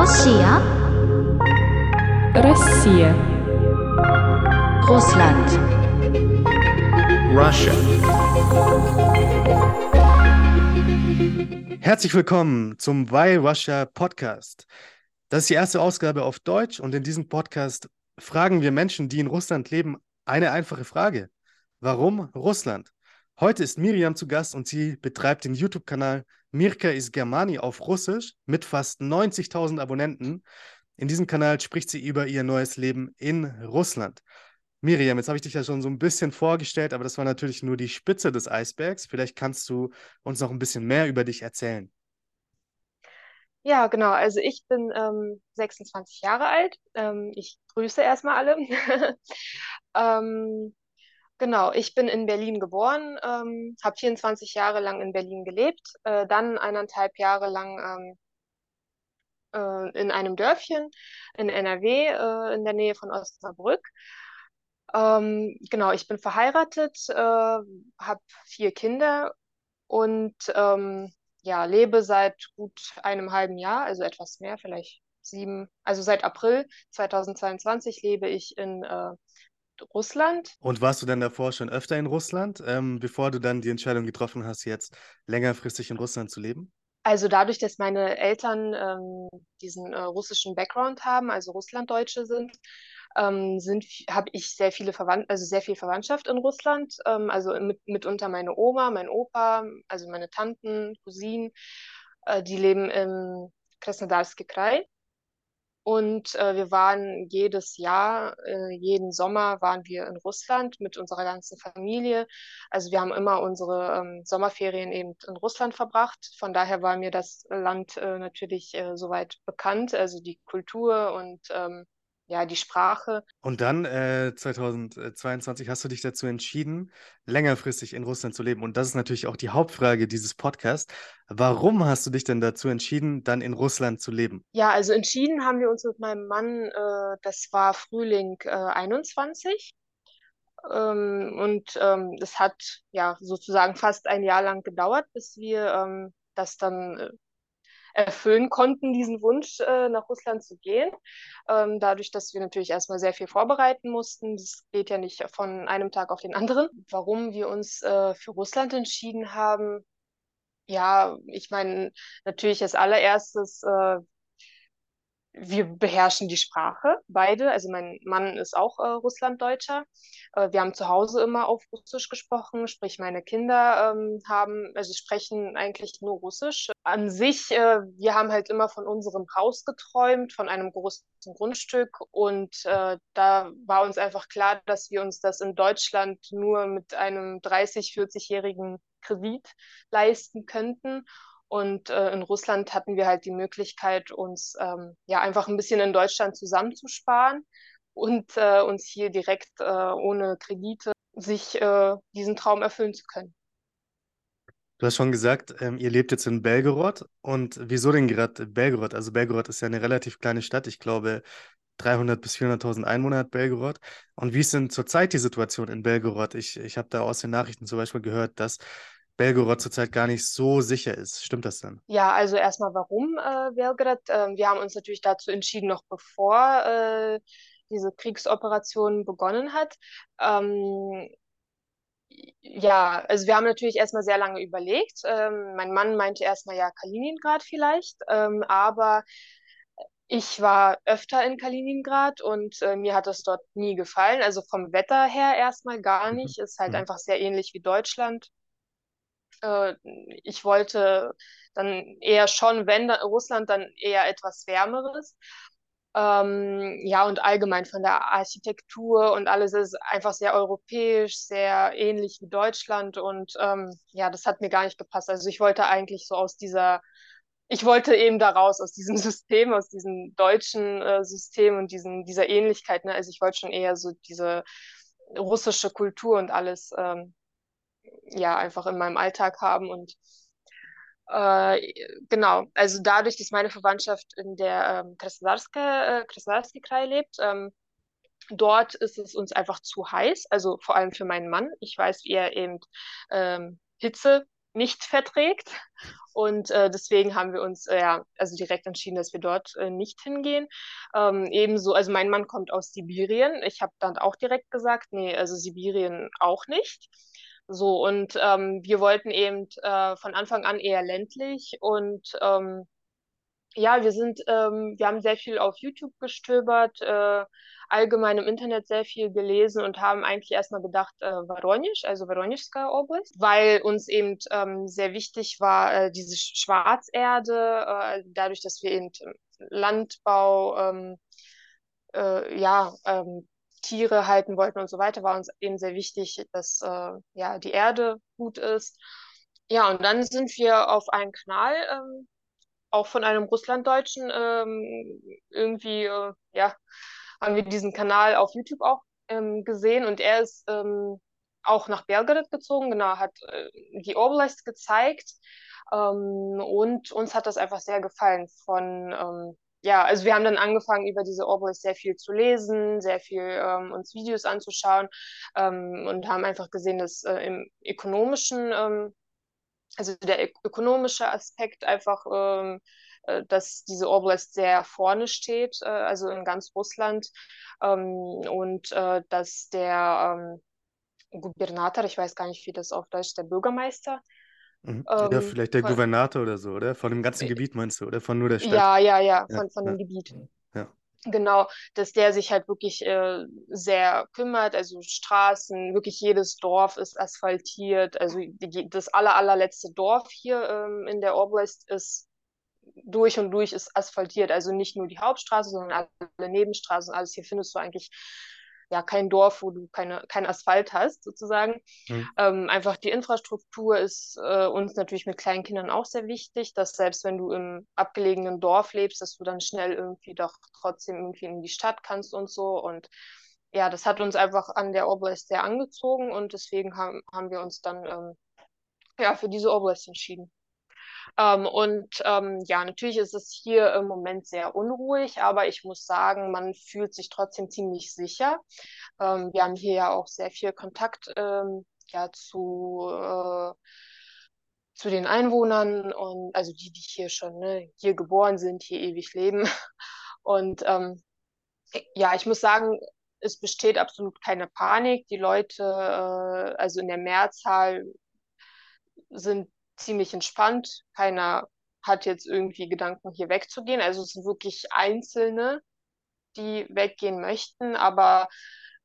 Russia, Россия, Russland, Russia. Herzlich willkommen zum Why Russia Podcast. Das ist die erste Ausgabe auf Deutsch und in diesem Podcast fragen wir Menschen, die in Russland leben, eine einfache Frage. Warum Russland? Heute ist Miriam zu Gast und sie betreibt den YouTube-Kanal Mirka is Germani auf Russisch mit fast 90.000 Abonnenten. In diesem Kanal spricht sie über ihr neues Leben in Russland. Miriam, jetzt habe ich dich ja schon so ein bisschen vorgestellt, aber das war natürlich nur die Spitze des Eisbergs. Vielleicht kannst du uns noch ein bisschen mehr über dich erzählen. Ja, genau. Also ich bin ähm, 26 Jahre alt. Ähm, ich grüße erstmal alle. ähm, Genau, ich bin in Berlin geboren, ähm, habe 24 Jahre lang in Berlin gelebt, äh, dann eineinhalb Jahre lang ähm, äh, in einem Dörfchen in NRW, äh, in der Nähe von Osnabrück. Ähm, genau, ich bin verheiratet, äh, habe vier Kinder und ähm, ja, lebe seit gut einem halben Jahr, also etwas mehr, vielleicht sieben, also seit April 2022 lebe ich in äh, Russland. Und warst du denn davor schon öfter in Russland, ähm, bevor du dann die Entscheidung getroffen hast, jetzt längerfristig in Russland zu leben? Also dadurch, dass meine Eltern ähm, diesen äh, russischen Background haben, also Russlanddeutsche sind, ähm, sind habe ich sehr viele Verwand also sehr viel Verwandtschaft in Russland. Ähm, also mit, mitunter meine Oma, mein Opa, also meine Tanten, Cousinen, äh, die leben im Krasnodarski Krai. Und äh, wir waren jedes Jahr, äh, jeden Sommer waren wir in Russland mit unserer ganzen Familie. Also wir haben immer unsere ähm, Sommerferien eben in Russland verbracht. Von daher war mir das Land äh, natürlich äh, soweit bekannt, also die Kultur und ähm, ja, die Sprache. Und dann äh, 2022 hast du dich dazu entschieden, längerfristig in Russland zu leben. Und das ist natürlich auch die Hauptfrage dieses Podcasts. Warum hast du dich denn dazu entschieden, dann in Russland zu leben? Ja, also entschieden haben wir uns mit meinem Mann, äh, das war Frühling äh, 21. Ähm, und ähm, es hat ja sozusagen fast ein Jahr lang gedauert, bis wir ähm, das dann äh, erfüllen konnten, diesen Wunsch, äh, nach Russland zu gehen. Ähm, dadurch, dass wir natürlich erstmal sehr viel vorbereiten mussten. Das geht ja nicht von einem Tag auf den anderen. Warum wir uns äh, für Russland entschieden haben, ja, ich meine, natürlich als allererstes, äh, wir beherrschen die Sprache, beide. Also mein Mann ist auch äh, Russlanddeutscher. Äh, wir haben zu Hause immer auf Russisch gesprochen, sprich meine Kinder ähm, haben, also sprechen eigentlich nur Russisch. An sich, äh, wir haben halt immer von unserem Haus geträumt, von einem großen Grundstück und äh, da war uns einfach klar, dass wir uns das in Deutschland nur mit einem 30, 40-jährigen Kredit leisten könnten. Und äh, in Russland hatten wir halt die Möglichkeit, uns ähm, ja einfach ein bisschen in Deutschland zusammenzusparen und äh, uns hier direkt äh, ohne Kredite sich äh, diesen Traum erfüllen zu können. Du hast schon gesagt, ähm, ihr lebt jetzt in Belgorod. Und wieso denn gerade Belgorod? Also Belgorod ist ja eine relativ kleine Stadt. Ich glaube, 300 bis 400.000 Einwohner hat Belgorod. Und wie ist denn zurzeit die Situation in Belgorod? Ich, ich habe da aus den Nachrichten zum Beispiel gehört, dass Belgorod zurzeit gar nicht so sicher ist. Stimmt das denn? Ja, also erstmal warum äh, Belgrad? Äh, wir haben uns natürlich dazu entschieden, noch bevor äh, diese Kriegsoperation begonnen hat. Ähm, ja, also wir haben natürlich erstmal sehr lange überlegt. Ähm, mein Mann meinte erstmal ja Kaliningrad vielleicht, ähm, aber ich war öfter in Kaliningrad und äh, mir hat es dort nie gefallen. Also vom Wetter her erstmal gar mhm. nicht. Ist halt mhm. einfach sehr ähnlich wie Deutschland äh, ich wollte dann eher schon, wenn dann, Russland, dann eher etwas Wärmeres. Ähm, ja, und allgemein von der Architektur und alles ist einfach sehr europäisch, sehr ähnlich wie Deutschland. Und ähm, ja, das hat mir gar nicht gepasst. Also ich wollte eigentlich so aus dieser, ich wollte eben da raus aus diesem System, aus diesem deutschen äh, System und diesen, dieser Ähnlichkeit. Ne? Also ich wollte schon eher so diese russische Kultur und alles ähm, ja einfach in meinem Alltag haben und äh, genau, also dadurch, dass meine Verwandtschaft in der ähm, Krasnodarski-Krai äh, lebt, ähm, dort ist es uns einfach zu heiß, also vor allem für meinen Mann. Ich weiß, wie er eben ähm, Hitze nicht verträgt. Und äh, deswegen haben wir uns äh, ja also direkt entschieden, dass wir dort äh, nicht hingehen. Ähm, ebenso, also mein Mann kommt aus Sibirien. Ich habe dann auch direkt gesagt, nee, also Sibirien auch nicht. So, und ähm, wir wollten eben äh, von Anfang an eher ländlich und ähm, ja, wir sind, ähm, wir haben sehr viel auf YouTube gestöbert, äh, allgemein im Internet sehr viel gelesen und haben eigentlich erstmal gedacht, äh, Voronezh, also Voronezhskaya Oblast, weil uns eben ähm, sehr wichtig war, äh, diese Schwarzerde, äh, dadurch, dass wir eben Landbau, ähm, äh, ja, ähm, Tiere halten wollten und so weiter, war uns eben sehr wichtig, dass äh, ja, die Erde gut ist. Ja, und dann sind wir auf einen Kanal ähm, auch von einem Russlanddeutschen ähm, irgendwie, äh, ja, haben wir diesen Kanal auf YouTube auch ähm, gesehen und er ist ähm, auch nach Belgrad gezogen, genau, hat äh, die Oblast gezeigt ähm, und uns hat das einfach sehr gefallen von, ähm, ja, also wir haben dann angefangen, über diese Oblast sehr viel zu lesen, sehr viel ähm, uns Videos anzuschauen und haben einfach gesehen, dass äh, im ökonomischen also der ökonomische Aspekt einfach, ähm, äh, dass diese Oblast sehr vorne steht, äh, also in ganz Russland ähm, und äh, dass der ähm, Gubernator, ich weiß gar nicht, wie das auf Deutsch, der Bürgermeister, mhm. ja, ähm, vielleicht der von, Gouvernator oder so, oder? Von dem ganzen Gebiet meinst du, oder von nur der Stadt? Ja, ja, ja, von, ja, von dem Gebiet. Ja. Genau, dass der sich halt wirklich äh, sehr kümmert, also Straßen, wirklich jedes Dorf ist asphaltiert, also die, das aller, allerletzte Dorf hier ähm, in der Oblast ist durch und durch ist asphaltiert, also nicht nur die Hauptstraße, sondern alle Nebenstraßen, alles hier findest du eigentlich ja kein Dorf, wo du keine, kein Asphalt hast, sozusagen. Mhm. Ähm, einfach die Infrastruktur ist äh, uns natürlich mit kleinen Kindern auch sehr wichtig, dass selbst wenn du im abgelegenen Dorf lebst, dass du dann schnell irgendwie doch trotzdem irgendwie in die Stadt kannst und so. Und ja, das hat uns einfach an der Oblast sehr angezogen und deswegen haben, haben wir uns dann ähm, ja, für diese Oblast entschieden. Ähm, und ähm, ja, natürlich ist es hier im Moment sehr unruhig, aber ich muss sagen, man fühlt sich trotzdem ziemlich sicher. Ähm, wir haben hier ja auch sehr viel Kontakt ähm, ja, zu, äh, zu den Einwohnern und also die, die hier schon ne, hier geboren sind, hier ewig leben. Und ähm, ja, ich muss sagen, es besteht absolut keine Panik. Die Leute, äh, also in der Mehrzahl, sind ziemlich entspannt. Keiner hat jetzt irgendwie Gedanken, hier wegzugehen. Also es sind wirklich Einzelne, die weggehen möchten, aber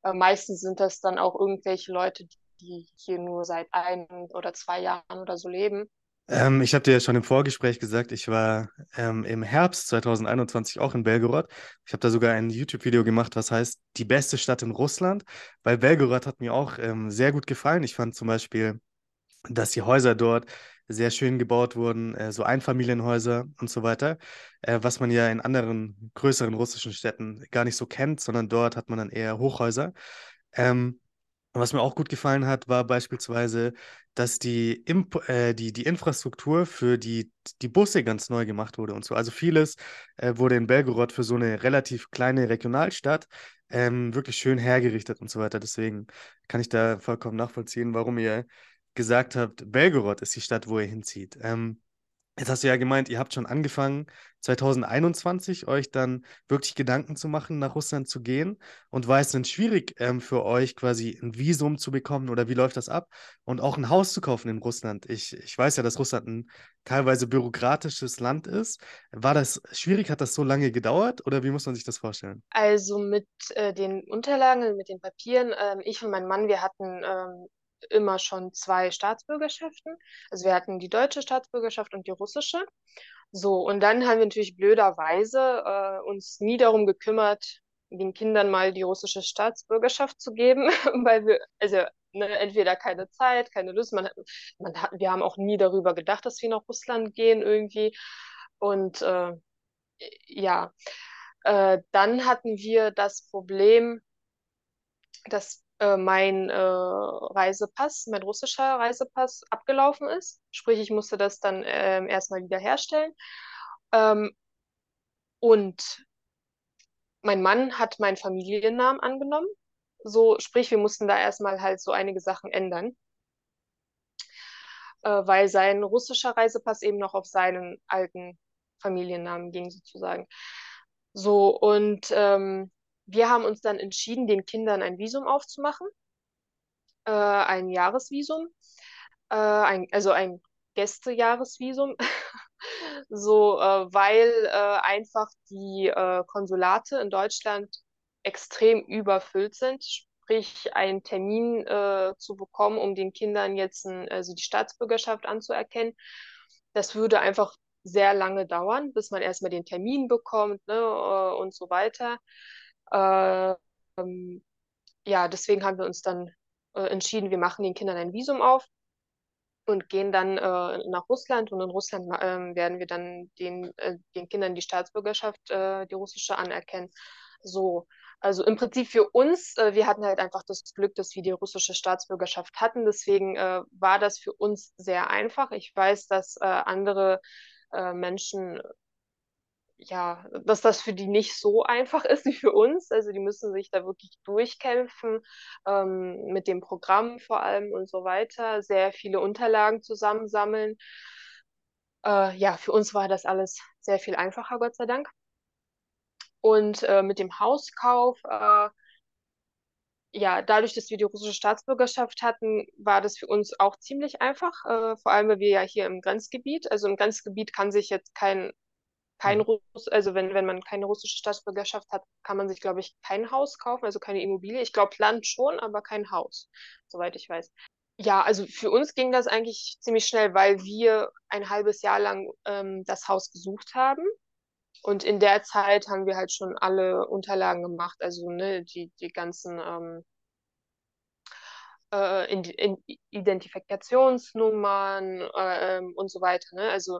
äh, meistens sind das dann auch irgendwelche Leute, die hier nur seit ein oder zwei Jahren oder so leben. Ähm, ich habe dir ja schon im Vorgespräch gesagt, ich war ähm, im Herbst 2021 auch in Belgorod. Ich habe da sogar ein YouTube-Video gemacht, was heißt die beste Stadt in Russland, weil Belgorod hat mir auch ähm, sehr gut gefallen. Ich fand zum Beispiel, dass die Häuser dort sehr schön gebaut wurden, äh, so Einfamilienhäuser und so weiter, äh, was man ja in anderen größeren russischen Städten gar nicht so kennt, sondern dort hat man dann eher Hochhäuser. Ähm, was mir auch gut gefallen hat, war beispielsweise, dass die, Imp äh, die, die Infrastruktur für die, die Busse ganz neu gemacht wurde und so. Also vieles äh, wurde in Belgorod für so eine relativ kleine Regionalstadt ähm, wirklich schön hergerichtet und so weiter. Deswegen kann ich da vollkommen nachvollziehen, warum ihr gesagt habt, Belgorod ist die Stadt, wo ihr hinzieht. Ähm, jetzt hast du ja gemeint, ihr habt schon angefangen, 2021 euch dann wirklich Gedanken zu machen, nach Russland zu gehen. Und war es denn schwierig ähm, für euch quasi ein Visum zu bekommen oder wie läuft das ab? Und auch ein Haus zu kaufen in Russland. Ich, ich weiß ja, dass Russland ein teilweise bürokratisches Land ist. War das schwierig? Hat das so lange gedauert oder wie muss man sich das vorstellen? Also mit äh, den Unterlagen, mit den Papieren, äh, ich und mein Mann, wir hatten ähm, immer schon zwei Staatsbürgerschaften. Also wir hatten die deutsche Staatsbürgerschaft und die russische. So, und dann haben wir natürlich blöderweise äh, uns nie darum gekümmert, den Kindern mal die russische Staatsbürgerschaft zu geben, weil wir, also ne, entweder keine Zeit, keine Lust, man, man wir haben auch nie darüber gedacht, dass wir nach Russland gehen irgendwie. Und äh, ja, äh, dann hatten wir das Problem, dass äh, mein äh, Reisepass, mein russischer Reisepass abgelaufen ist. Sprich, ich musste das dann äh, erstmal wieder herstellen. Ähm, und mein Mann hat meinen Familiennamen angenommen. So, sprich, wir mussten da erstmal halt so einige Sachen ändern. äh, weil sein russischer Reisepass eben noch auf seinen alten Familiennamen ging, sozusagen. So, und ähm, wir haben uns dann entschieden, den Kindern ein Visum aufzumachen, äh, ein Jahresvisum, äh, ein, also ein Gästejahresvisum, so, äh, weil äh, einfach die äh, Konsulate in Deutschland extrem überfüllt sind, sprich einen Termin äh, zu bekommen, um den Kindern jetzt ein, also die Staatsbürgerschaft anzuerkennen. Das würde einfach sehr lange dauern, bis man erstmal den Termin bekommt ne, und so weiter. Äh, ähm, ja, deswegen haben wir uns dann äh, entschieden, wir machen den Kindern ein Visum auf und gehen dann äh, nach Russland und in Russland äh, werden wir dann den, äh, den Kindern die Staatsbürgerschaft, äh, die russische, anerkennen. So, also im Prinzip für uns, äh, wir hatten halt einfach das Glück, dass wir die russische Staatsbürgerschaft hatten. Deswegen war das für uns sehr einfach. Ich weiß, dass andere Menschen ja, dass das für die nicht so einfach ist wie für uns. Also die müssen sich da wirklich durchkämpfen, ähm, mit dem Programm vor allem und so weiter, sehr viele Unterlagen zusammensammeln. Äh, ja, für uns war das alles sehr viel einfacher, Gott sei Dank. Und äh, mit dem Hauskauf, äh, ja, dadurch, dass wir die russische Staatsbürgerschaft hatten, war das für uns auch ziemlich einfach, äh, vor allem weil wir ja hier im Grenzgebiet, also im Grenzgebiet kann sich jetzt kein kein Russ, also wenn, wenn man keine russische Staatsbürgerschaft hat, kann man sich, glaube ich, kein Haus kaufen, also keine Immobilie. Ich glaube, Land schon, aber kein Haus, soweit ich weiß. Ja, also für uns ging das eigentlich ziemlich schnell, weil wir ein halbes Jahr lang ähm, das Haus gesucht haben. Und in der Zeit haben wir halt schon alle Unterlagen gemacht, also ne, die, die ganzen ähm, äh, in, in Identifikationsnummern äh, und so weiter. Ne? Also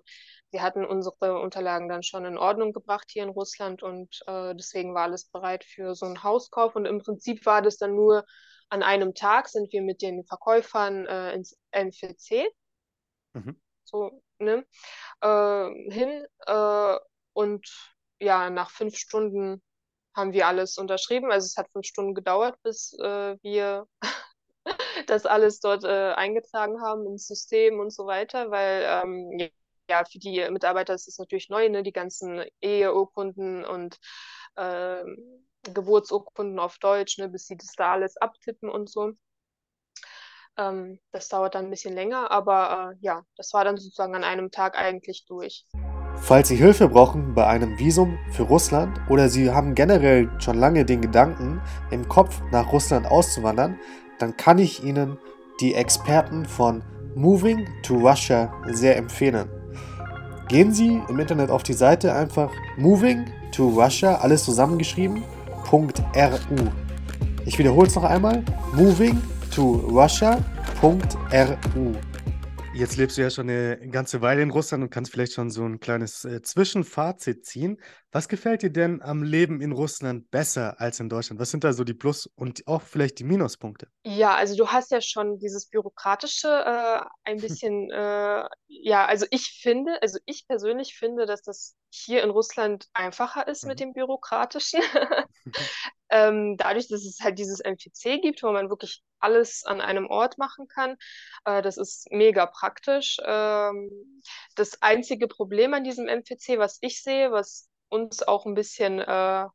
wir hatten unsere Unterlagen dann schon in Ordnung gebracht hier in Russland und äh, deswegen war alles bereit für so einen Hauskauf. Und im Prinzip war das dann nur an einem Tag sind wir mit den Verkäufern äh, ins MVC mhm. so ne, äh, hin äh, und ja nach fünf Stunden haben wir alles unterschrieben. Also es hat fünf Stunden gedauert, bis äh, wir das alles dort äh, eingetragen haben ins System und so weiter, weil ähm, ja, für die Mitarbeiter ist es natürlich neu, ne? die ganzen Eheurkunden und äh, Geburtsurkunden auf Deutsch, ne? bis sie das da alles abtippen und so. Ähm, das dauert dann ein bisschen länger, aber äh, ja, das war dann sozusagen an einem Tag eigentlich durch. Falls Sie Hilfe brauchen bei einem Visum für Russland oder Sie haben generell schon lange den Gedanken im Kopf nach Russland auszuwandern, dann kann ich Ihnen die Experten von Moving to Russia sehr empfehlen. Gehen Sie im Internet auf die Seite einfach Moving to Russia, alles zusammengeschrieben, .ru. Ich wiederhole es noch einmal, moving to Russia.ru. Jetzt lebst du ja schon eine ganze Weile in Russland und kannst vielleicht schon so ein kleines äh, Zwischenfazit ziehen. Was gefällt dir denn am Leben in Russland besser als in Deutschland? Was sind da so die Plus- und auch vielleicht die Minuspunkte? Ja, also du hast ja schon dieses Bürokratische äh, ein bisschen, äh, ja, also ich finde, also ich persönlich finde, dass das hier in Russland einfacher ist mhm. mit dem Bürokratischen. ähm, dadurch, dass es halt dieses MPC gibt, wo man wirklich alles an einem Ort machen kann. Äh, das ist mega praktisch. Ähm, das einzige Problem an diesem MPC, was ich sehe, was uns auch ein bisschen äh,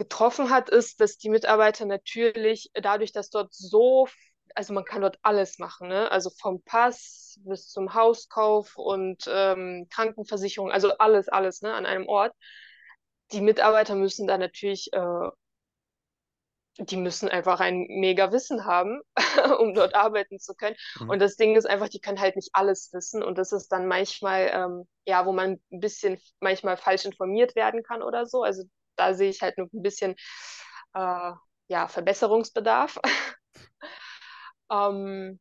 getroffen hat, ist, dass die Mitarbeiter natürlich dadurch, dass dort so, also man kann dort alles machen, ne? also vom Pass bis zum Hauskauf und ähm, Krankenversicherung, also alles, alles ne? an einem Ort. Die Mitarbeiter müssen da natürlich äh, die müssen einfach ein mega Wissen haben, um dort arbeiten zu können. Mhm. Und das Ding ist einfach, die können halt nicht alles wissen. Und das ist dann manchmal, ähm, ja, wo man ein bisschen manchmal falsch informiert werden kann oder so. Also da sehe ich halt noch ein bisschen, äh, ja, Verbesserungsbedarf. ähm,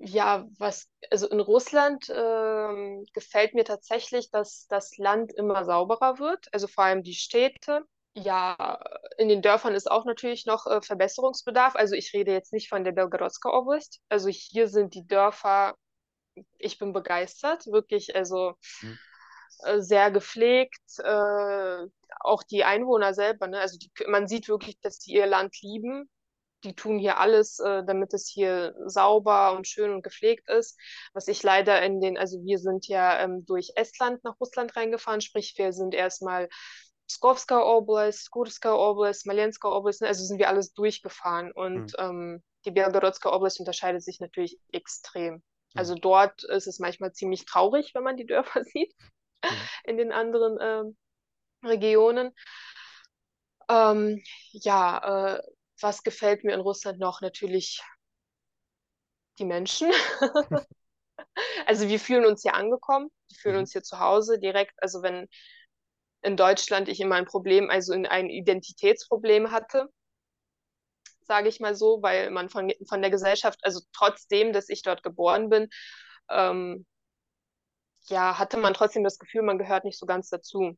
ja, was, also in Russland ähm, gefällt mir tatsächlich, dass das Land immer sauberer wird, also vor allem die Städte ja, in den Dörfern ist auch natürlich noch äh, Verbesserungsbedarf. Also ich rede jetzt nicht von der Belgorodska Oblast. Also hier sind die Dörfer, ich bin begeistert, wirklich, also mhm. äh, sehr gepflegt. Äh, auch die Einwohner selber, ne? Also die, man sieht wirklich, dass die ihr Land lieben. die tun hier alles, äh, damit es hier sauber und schön und gepflegt ist. Was ich leider in den, also wir sind ja ähm, durch Estland nach Russland reingefahren, sprich wir sind erstmal Pskowska Oblast, Kurska Oblast, Smolenska Oblast, ne, also sind wir alles durchgefahren und mhm. ähm, die Belgorodska Oblast unterscheidet sich natürlich extrem. Mhm. Also dort ist es manchmal ziemlich traurig, wenn man die Dörfer sieht mhm. in den anderen ähm, Regionen. Ähm, ja, äh, was gefällt mir in Russland noch? Natürlich die Menschen. also wir fühlen uns hier angekommen, wir fühlen mhm. uns hier zu Hause direkt. Also wenn in Deutschland ich immer ein Problem, also in ein Identitätsproblem hatte, sage ich mal so, weil man von, von der Gesellschaft, also trotzdem, dass ich dort geboren bin, ähm, ja, hatte man trotzdem das Gefühl, man gehört nicht so ganz dazu.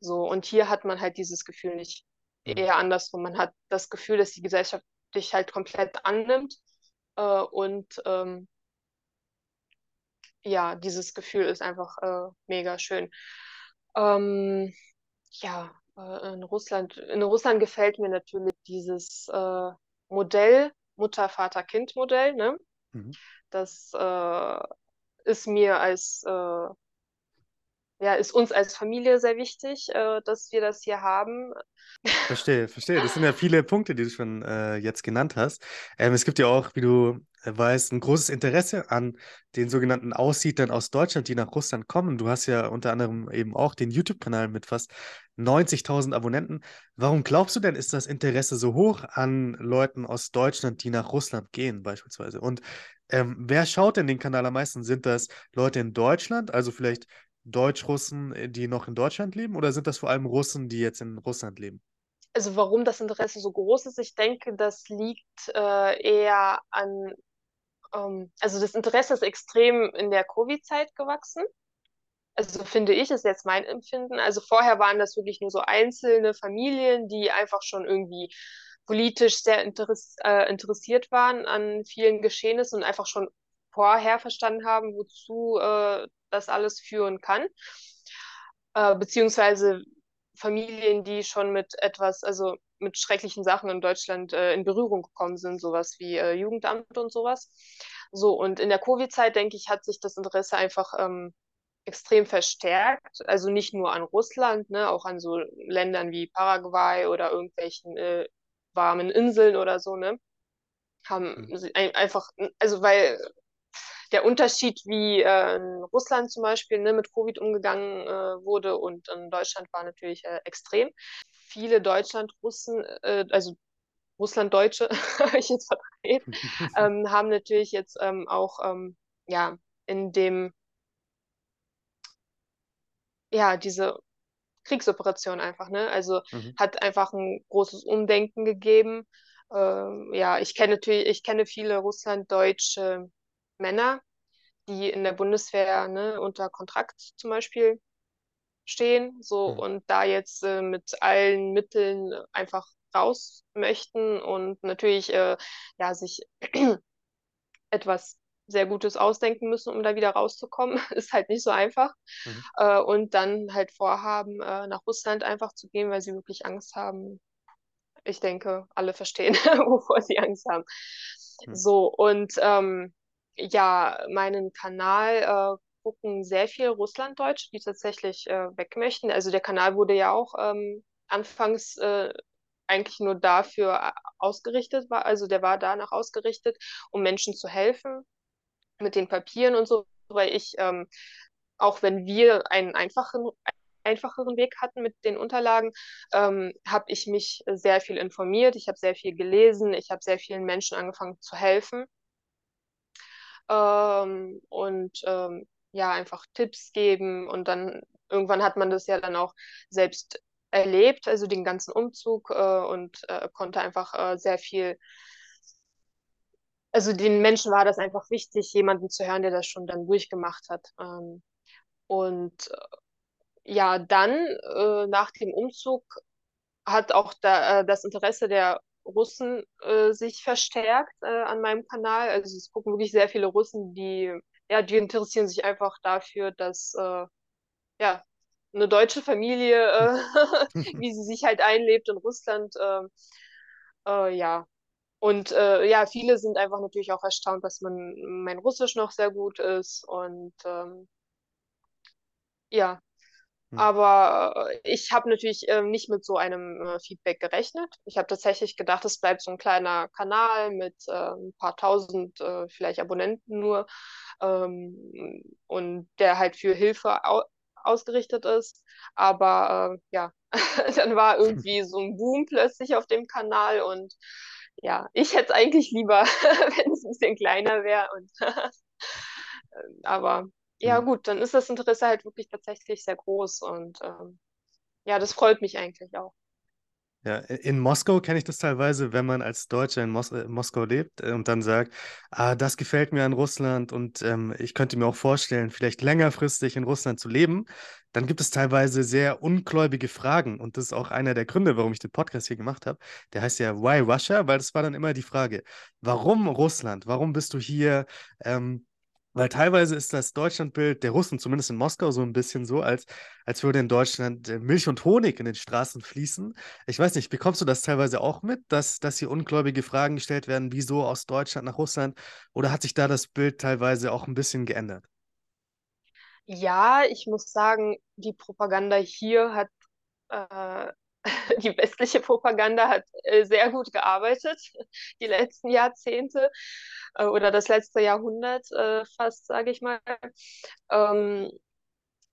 So, und hier hat man halt dieses Gefühl nicht. Mhm. Eher andersrum. Man hat das Gefühl, dass die Gesellschaft dich halt komplett annimmt. Äh, und ähm, ja, dieses Gefühl ist einfach äh, mega schön. Ähm, ja, äh, in Russland, in Russland gefällt mir natürlich dieses äh, Modell, Mutter-Vater-Kind-Modell, ne? Mhm. Das äh, ist mir als äh, ja, ist uns als Familie sehr wichtig, äh, dass wir das hier haben. Verstehe, verstehe. Das sind ja viele Punkte, die du schon äh, jetzt genannt hast. Ähm, es gibt ja auch, wie du äh, weißt, ein großes Interesse an den sogenannten Aussiedlern aus Deutschland, die nach Russland kommen. Du hast ja unter anderem eben auch den YouTube-Kanal mit fast 90.000 Abonnenten. Warum glaubst du denn, ist das Interesse so hoch an Leuten aus Deutschland, die nach Russland gehen, beispielsweise? Und ähm, wer schaut denn den Kanal am meisten? Sind das Leute in Deutschland, also vielleicht Deutsch-Russen, äh, die noch in Deutschland leben, oder sind das vor allem Russen, die jetzt in Russland leben? Also warum das Interesse so groß ist, ich denke, das liegt äh, eher an, ähm, also das Interesse ist extrem in der Covid-Zeit gewachsen. Also finde ich, ist jetzt mein Empfinden. Also vorher waren das wirklich nur so einzelne Familien, die einfach schon irgendwie politisch sehr äh, interessiert waren an vielen Geschehnissen und einfach schon vorher verstanden haben, wozu äh, das alles führen kann. Äh, beziehungsweise Familien, die schon mit etwas, also mit schrecklichen Sachen in Deutschland äh, in Berührung gekommen sind, sowas wie äh, Jugendamt und sowas. So, und in der Covid-Zeit, denke ich, hat sich das Interesse einfach ähm, extrem verstärkt. Also nicht nur an Russland, ne, auch an so Ländern wie Paraguay oder irgendwelchen äh, warmen Inseln oder so, ne? Haben mhm. einfach, also weil der Unterschied, wie äh, in Russland zum Beispiel ne, mit Covid umgegangen äh, wurde und in Deutschland war natürlich äh, extrem. Viele Deutschland-Russen, äh, also Russlanddeutsche, habe ich jetzt vertreten, ähm, haben natürlich jetzt ähm, auch ähm, ja, in dem, ja, diese Kriegsoperation einfach, ne? Also mhm. hat einfach ein großes Umdenken gegeben. Ähm, ja, ich kenne natürlich, ich kenne viele Russlanddeutsche Männer, die in der Bundeswehr ne, unter Kontrakt zum Beispiel stehen, so mhm. und da jetzt äh, mit allen Mitteln einfach raus möchten und natürlich äh, ja sich etwas sehr Gutes ausdenken müssen, um da wieder rauszukommen. Ist halt nicht so einfach. Mhm. Äh, und dann halt vorhaben, äh, nach Russland einfach zu gehen, weil sie wirklich Angst haben. Ich denke, alle verstehen, wovor sie Angst haben. Mhm. So, und ähm, ja, meinen Kanal äh, gucken sehr viel Russlanddeutsche, die tatsächlich äh, weg möchten. Also der Kanal wurde ja auch ähm, anfangs äh, eigentlich nur dafür äh, ausgerichtet, war, also der war danach ausgerichtet, um Menschen zu helfen mit den Papieren und so, weil ich, ähm, auch wenn wir einen einfachen, einfacheren Weg hatten mit den Unterlagen, ähm, habe ich mich sehr viel informiert, ich habe sehr viel gelesen, ich habe sehr vielen Menschen angefangen zu helfen ähm, und ähm, ja, einfach Tipps geben und dann irgendwann hat man das ja dann auch selbst erlebt, also den ganzen Umzug äh, und äh, konnte einfach äh, sehr viel, also den Menschen war das einfach wichtig, jemanden zu hören, der das schon dann durchgemacht hat. Ähm, und äh, ja, dann äh, nach dem Umzug hat auch da, äh, das Interesse der Russen äh, sich verstärkt äh, an meinem Kanal. Also es gucken wirklich sehr viele Russen, die, ja, die interessieren sich einfach dafür, dass äh, ja, eine deutsche Familie, äh, wie sie sich halt einlebt in Russland, äh, äh, ja, und äh, ja, viele sind einfach natürlich auch erstaunt, dass man mein Russisch noch sehr gut ist. Und ähm, ja, Hm. aber äh, ich habe natürlich ähm, nicht mit so einem äh, Feedback gerechnet. Ich habe tatsächlich gedacht, es bleibt so ein kleiner Kanal mit äh, ein paar tausend äh, vielleicht Abonnenten nur ähm, und der halt für Hilfe au ausgerichtet ist. Aber äh, ja, dann war irgendwie so ein Boom plötzlich auf dem Kanal und ja, ich hätte es eigentlich lieber, wenn es ein bisschen kleiner wäre. Und aber ja, Hm. gut, dann ist das Interesse halt wirklich tatsächlich sehr groß und ähm, ja, das freut mich eigentlich auch. Ja, in Moskau kenne ich das teilweise, wenn man als Deutscher in Mos äh, Moskau lebt äh, und dann sagt, ah, das gefällt mir an Russland und ähm, ich könnte mir auch vorstellen, vielleicht längerfristig in Russland zu leben, dann gibt es teilweise sehr ungläubige Fragen und das ist auch einer der Gründe, warum ich den Podcast hier gemacht habe. Der heißt ja Why Russia, weil das war dann immer die Frage, warum Russland? Warum bist du hier? Ähm, weil teilweise ist das Deutschlandbild der Russen, zumindest in Moskau, so ein bisschen so, als, als würde in Deutschland äh, Milch und Honig in den Straßen fließen. Ich weiß nicht, bekommst du das teilweise auch mit, dass, dass hier ungläubige Fragen gestellt werden, wieso aus Deutschland nach Russland? Oder hat sich da das Bild teilweise auch ein bisschen geändert? Ja, ich muss sagen, die Propaganda hier hat, äh, die westliche Propaganda hat äh, sehr gut gearbeitet, die letzten Jahrzehnte äh, oder das letzte Jahrhundert äh, fast, sage ich mal. Ähm,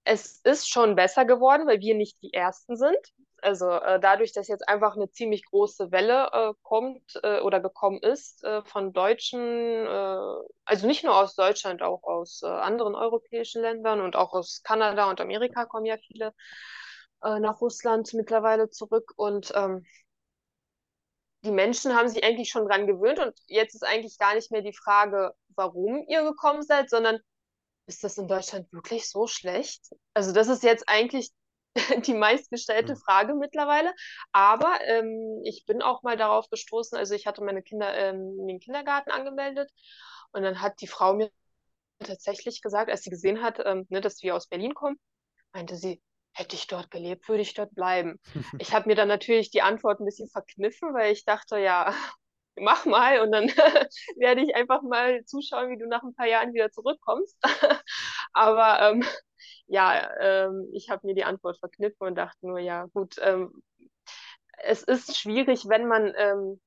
es ist schon besser geworden, weil wir nicht die Ersten sind. Also dadurch, dass jetzt einfach eine ziemlich große Welle kommt oder gekommen ist von Deutschen, also nicht nur aus Deutschland, auch aus anderen europäischen Ländern und auch aus Kanada und Amerika kommen ja viele nach Russland mittlerweile zurück. Und ähm, die Menschen haben sich eigentlich schon dran gewöhnt und jetzt ist eigentlich gar nicht mehr die Frage, warum ihr gekommen seid, sondern ist das in Deutschland wirklich so schlecht? Also das ist jetzt eigentlich die meistgestellte Hm. Frage mittlerweile. Aber ähm, ich bin auch mal darauf gestoßen, also ich hatte meine Kinder ähm, in den Kindergarten angemeldet und dann hat die Frau mir tatsächlich gesagt, als sie gesehen hat, ähm, ne, dass wir aus Berlin kommen, meinte sie, hätte ich dort gelebt, würde ich dort bleiben. Ich habe mir dann natürlich die Antwort ein bisschen verkniffen, weil ich dachte, ja, mach mal und dann werde ich einfach mal zuschauen, wie du nach ein paar Jahren wieder zurückkommst. Aber ähm, ja, ähm, ich habe mir die Antwort verkniffen und dachte nur, ja, gut, ähm, es ist schwierig, wenn man, ähm,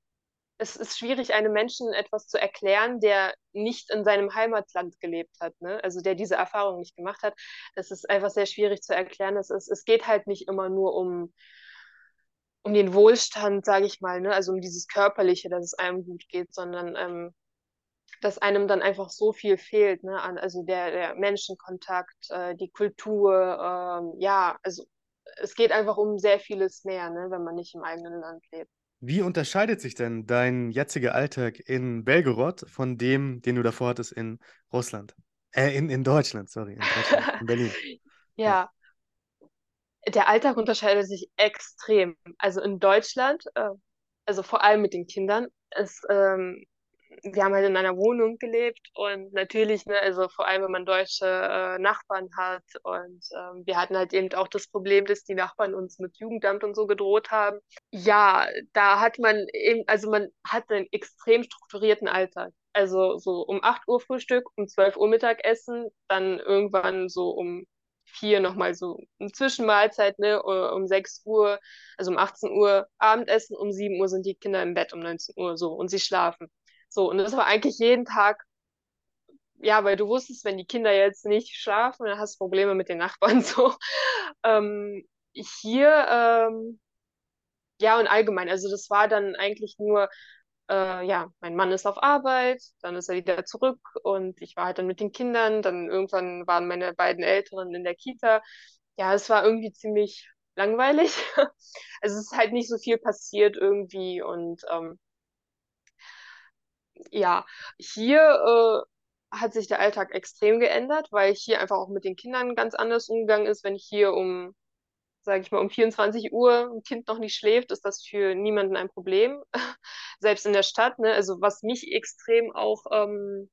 es ist schwierig, einem Menschen etwas zu erklären, der nicht in seinem Heimatland gelebt hat, ne? Also der diese Erfahrung nicht gemacht hat. Das ist einfach sehr schwierig zu erklären. Es, ist, es geht halt nicht immer nur um, um den Wohlstand, sage ich mal, ne? Also um dieses Körperliche, dass es einem gut geht, sondern ähm, dass einem dann einfach so viel fehlt, ne? Also der, der Menschenkontakt, äh, die Kultur, ähm, ja, also es geht einfach um sehr vieles mehr, ne? Wenn man nicht im eigenen Land lebt. Wie unterscheidet sich denn dein jetziger Alltag in Belgorod von dem, den du davor hattest in Russland? Äh, in, in Deutschland, sorry, in Deutschland, in Berlin. Ja. Ja, der Alltag unterscheidet sich extrem. Also in Deutschland, äh, also vor allem mit den Kindern, ist, ähm, wir haben halt in einer Wohnung gelebt und natürlich, ne, also vor allem, wenn man deutsche äh, Nachbarn hat und ähm, wir hatten halt eben auch das Problem, dass die Nachbarn uns mit Jugendamt und so gedroht haben. Ja, da hat man eben, also man hat einen extrem strukturierten Alltag. Also so um 8 Uhr Frühstück, um 12 Uhr Mittagessen, dann irgendwann so um vier nochmal so eine Zwischenmahlzeit, ne, um 6 Uhr, also um 18 Uhr Abendessen, um 7 Uhr sind die Kinder im Bett, um 19 Uhr so und sie schlafen. So, und das war eigentlich jeden Tag, ja, weil du wusstest, wenn die Kinder jetzt nicht schlafen, dann hast du Probleme mit den Nachbarn so. Ähm, hier, ähm, ja, und allgemein, also das war dann eigentlich nur, äh, ja, mein Mann ist auf Arbeit, dann ist er wieder zurück und ich war halt dann mit den Kindern, dann irgendwann waren meine beiden Älteren in der Kita. Ja, es war irgendwie ziemlich langweilig. Also es ist halt nicht so viel passiert irgendwie und ähm, ja, hier äh, hat sich der Alltag extrem geändert, weil hier einfach auch mit den Kindern ganz anders umgegangen ist. Wenn hier um, sage ich mal, um 24 Uhr ein Kind noch nicht schläft, ist das für niemanden ein Problem. Selbst in der Stadt, ne? Also was mich extrem auch, ähm,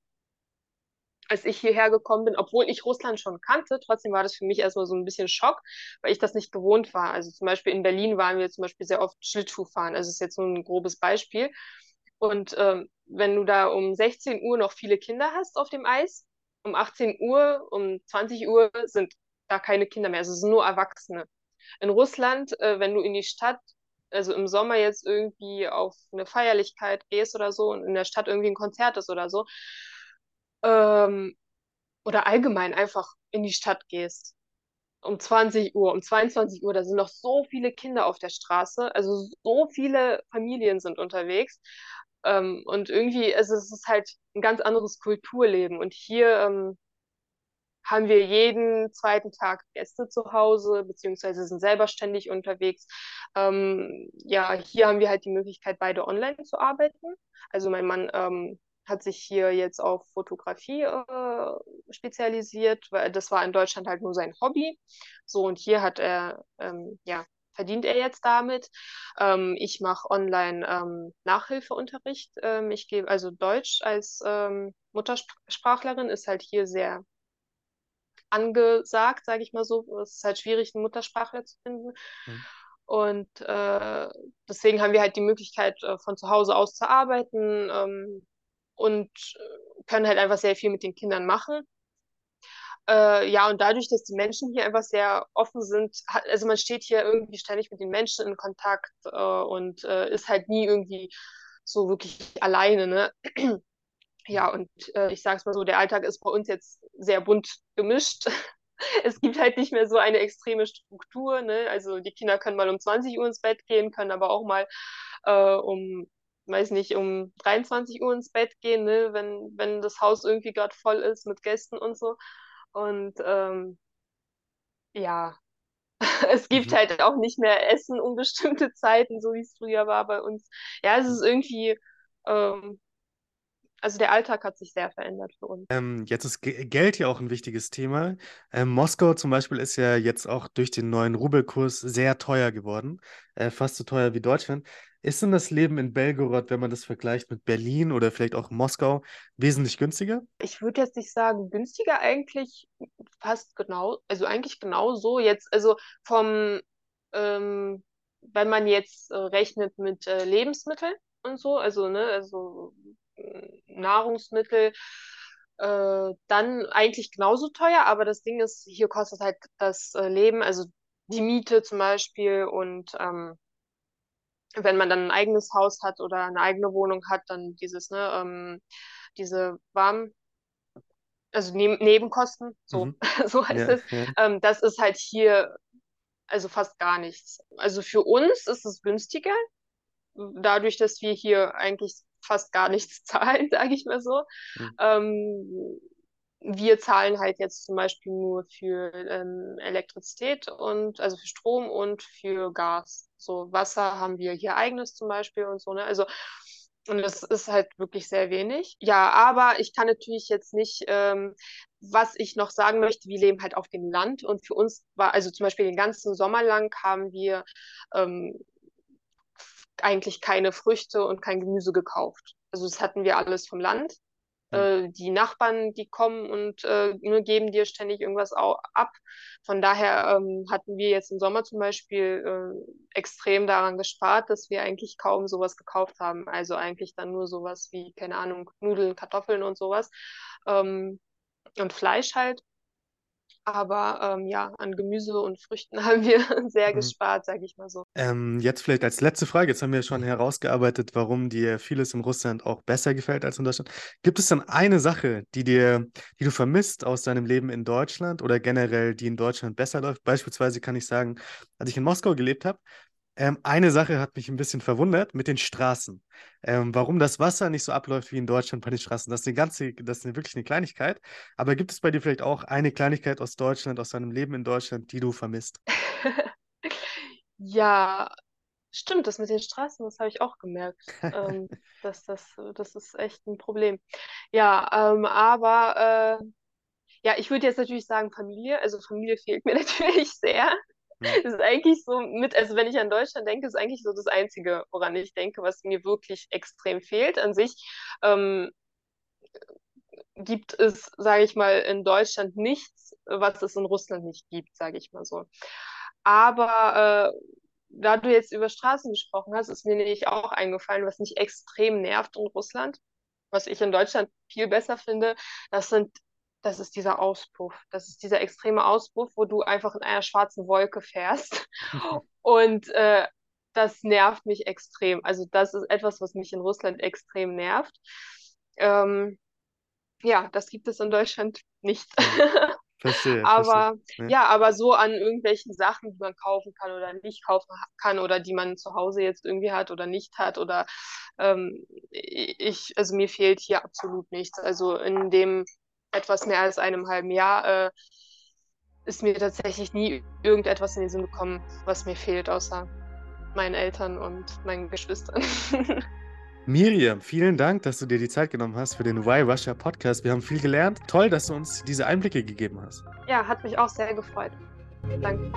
als ich hierher gekommen bin, obwohl ich Russland schon kannte, trotzdem war das für mich erstmal so ein bisschen Schock, weil ich das nicht gewohnt war. Also zum Beispiel in Berlin waren wir zum Beispiel sehr oft Schlittschuh fahren. Also ist jetzt nur ein grobes Beispiel. Und ähm, wenn du da um 16 Uhr noch viele Kinder hast auf dem Eis, um 18 Uhr, um 20 Uhr sind da keine Kinder mehr, also es sind nur Erwachsene. In Russland, äh, wenn du in die Stadt, also im Sommer jetzt irgendwie auf eine Feierlichkeit gehst oder so und in der Stadt irgendwie ein Konzert ist oder so, ähm, oder allgemein einfach in die Stadt gehst, um 20 Uhr, um 22 Uhr, da sind noch so viele Kinder auf der Straße, also so viele Familien sind unterwegs. Ähm, und irgendwie, also es ist halt ein ganz anderes Kulturleben. Und hier ähm, haben wir jeden zweiten Tag Gäste zu Hause, beziehungsweise sind selber ständig unterwegs. Ähm, ja, hier haben wir halt die Möglichkeit, beide online zu arbeiten. Also mein Mann ähm, hat sich hier jetzt auf Fotografie äh, spezialisiert, weil das war in Deutschland halt nur sein Hobby. So, und hier hat er, ähm, ja, verdient er jetzt damit. Ähm, ich mache online ähm, Nachhilfeunterricht. Ähm, ich gebe also Deutsch als ähm, Muttersprachlerin ist halt hier sehr angesagt, sage ich mal so. Es ist halt schwierig, einen Muttersprachler zu finden. Mhm. Und äh, deswegen haben wir halt die Möglichkeit, äh, von zu Hause aus zu arbeiten ähm, und äh, können halt einfach sehr viel mit den Kindern machen. Äh, ja, und dadurch, dass die Menschen hier einfach sehr offen sind, hat, also man steht hier irgendwie ständig mit den Menschen in Kontakt äh, und äh, ist halt nie irgendwie so wirklich alleine, ne? Ja, und äh, ich sage es mal so, der Alltag ist bei uns jetzt sehr bunt gemischt. es gibt halt nicht mehr so eine extreme Struktur. Ne? Also die Kinder können mal um 20 Uhr ins Bett gehen, können aber auch mal äh, um, weiß nicht, um 23 Uhr ins Bett gehen, ne? wenn, wenn das Haus irgendwie gerade voll ist mit Gästen und so. Und ähm, ja, es gibt mhm. halt auch nicht mehr Essen um bestimmte Zeiten, so wie es früher war bei uns. Ja, es ist irgendwie, ähm, also der Alltag hat sich sehr verändert für uns. Ähm, jetzt ist G Geld ja auch ein wichtiges Thema. Ähm, Moskau zum Beispiel ist ja jetzt auch durch den neuen Rubelkurs sehr teuer geworden, äh, fast so teuer wie Deutschland. Ist denn das Leben in Belgorod, wenn man das vergleicht mit Berlin oder vielleicht auch Moskau, wesentlich günstiger? Ich würde jetzt nicht sagen günstiger, eigentlich fast genau, also eigentlich genau so. Jetzt, also vom, ähm, wenn man jetzt äh, rechnet mit äh, Lebensmitteln und so, also, ne, also Nahrungsmittel, äh, dann eigentlich genauso teuer, aber das Ding ist, hier kostet halt das äh, Leben, also die Miete zum Beispiel und ähm, wenn man dann ein eigenes Haus hat oder eine eigene Wohnung hat, dann dieses, ne, ähm, diese warm, also ne Nebenkosten, so, mhm. so heißt ja, es, ja. Ähm, das ist halt hier also fast gar nichts. Also für uns ist es günstiger, dadurch, dass wir hier eigentlich fast gar nichts zahlen, sage ich mal so. Mhm. Ähm, wir zahlen halt jetzt zum Beispiel nur für ähm, Elektrizität und also für Strom und für Gas. So Wasser haben wir hier eigenes zum Beispiel und so, ne? Also und das ist halt wirklich sehr wenig. Ja, aber ich kann natürlich jetzt nicht, ähm, was ich noch sagen möchte, wir leben halt auf dem Land und für uns war, also zum Beispiel den ganzen Sommer lang haben wir ähm, eigentlich keine Früchte und kein Gemüse gekauft. Also das hatten wir alles vom Land. Mhm. Äh, die Nachbarn, die kommen und äh, nur geben dir ständig irgendwas ab. Von daher ähm, hatten wir jetzt im Sommer zum Beispiel äh, extrem daran gespart, dass wir eigentlich kaum sowas gekauft haben. Also eigentlich dann nur sowas wie, keine Ahnung, Nudeln, Kartoffeln und sowas. Ähm, und Fleisch halt. Aber ähm, ja, an Gemüse und Früchten haben wir sehr mhm. gespart, sage ich mal so. Ähm, jetzt vielleicht als letzte Frage. Jetzt haben wir schon herausgearbeitet, warum dir vieles in Russland auch besser gefällt als in Deutschland. Gibt es dann eine Sache, die dir, die du vermisst aus deinem Leben in Deutschland oder generell, die in Deutschland besser läuft? Beispielsweise kann ich sagen, als ich in Moskau gelebt habe, ähm, eine Sache hat mich ein bisschen verwundert mit den Straßen. Ähm, warum das Wasser nicht so abläuft wie in Deutschland bei den Straßen. Das ist, eine ganze, das ist eine, wirklich eine Kleinigkeit. Aber gibt es bei dir vielleicht auch eine Kleinigkeit aus Deutschland, aus deinem Leben in Deutschland, die du vermisst? ja, stimmt, das mit den Straßen, das habe ich auch gemerkt. ähm, das, das, das ist echt ein Problem. Ja, ähm, aber äh, ja, ich würde jetzt natürlich sagen Familie. Also Familie fehlt mir natürlich sehr. Mhm. Das ist eigentlich so mit, also wenn ich an Deutschland denke, ist eigentlich so das Einzige, woran ich denke, was mir wirklich extrem fehlt. An sich ähm, gibt es, sage ich mal, in Deutschland nichts, was es in Russland nicht gibt, sage ich mal so. Aber äh, da du jetzt über Straßen gesprochen hast, ist mir nämlich auch eingefallen, was mich extrem nervt in Russland, was ich in Deutschland viel besser finde, das sind, das ist dieser Auspuff. Das ist dieser extreme Auspuff, wo du einfach in einer schwarzen Wolke fährst. Und äh, das nervt mich extrem. Also das ist etwas, was mich in Russland extrem nervt. Ähm, ja, das gibt es in Deutschland nicht. Verstehe, Aber verstehe. Ja. ja, aber so an irgendwelchen Sachen, die man kaufen kann oder nicht kaufen kann oder die man zu Hause jetzt irgendwie hat oder nicht hat oder ähm, ich, also mir fehlt hier absolut nichts. Also in dem etwas mehr als einem halben Jahr äh, ist mir tatsächlich nie irgendetwas in den Sinn gekommen, was mir fehlt, außer meinen Eltern und meinen Geschwistern. Miriam, vielen Dank, dass du dir die Zeit genommen hast für den Why Russia Podcast. Wir haben viel gelernt. Toll, dass du uns diese Einblicke gegeben hast. Ja, hat mich auch sehr gefreut. Danke.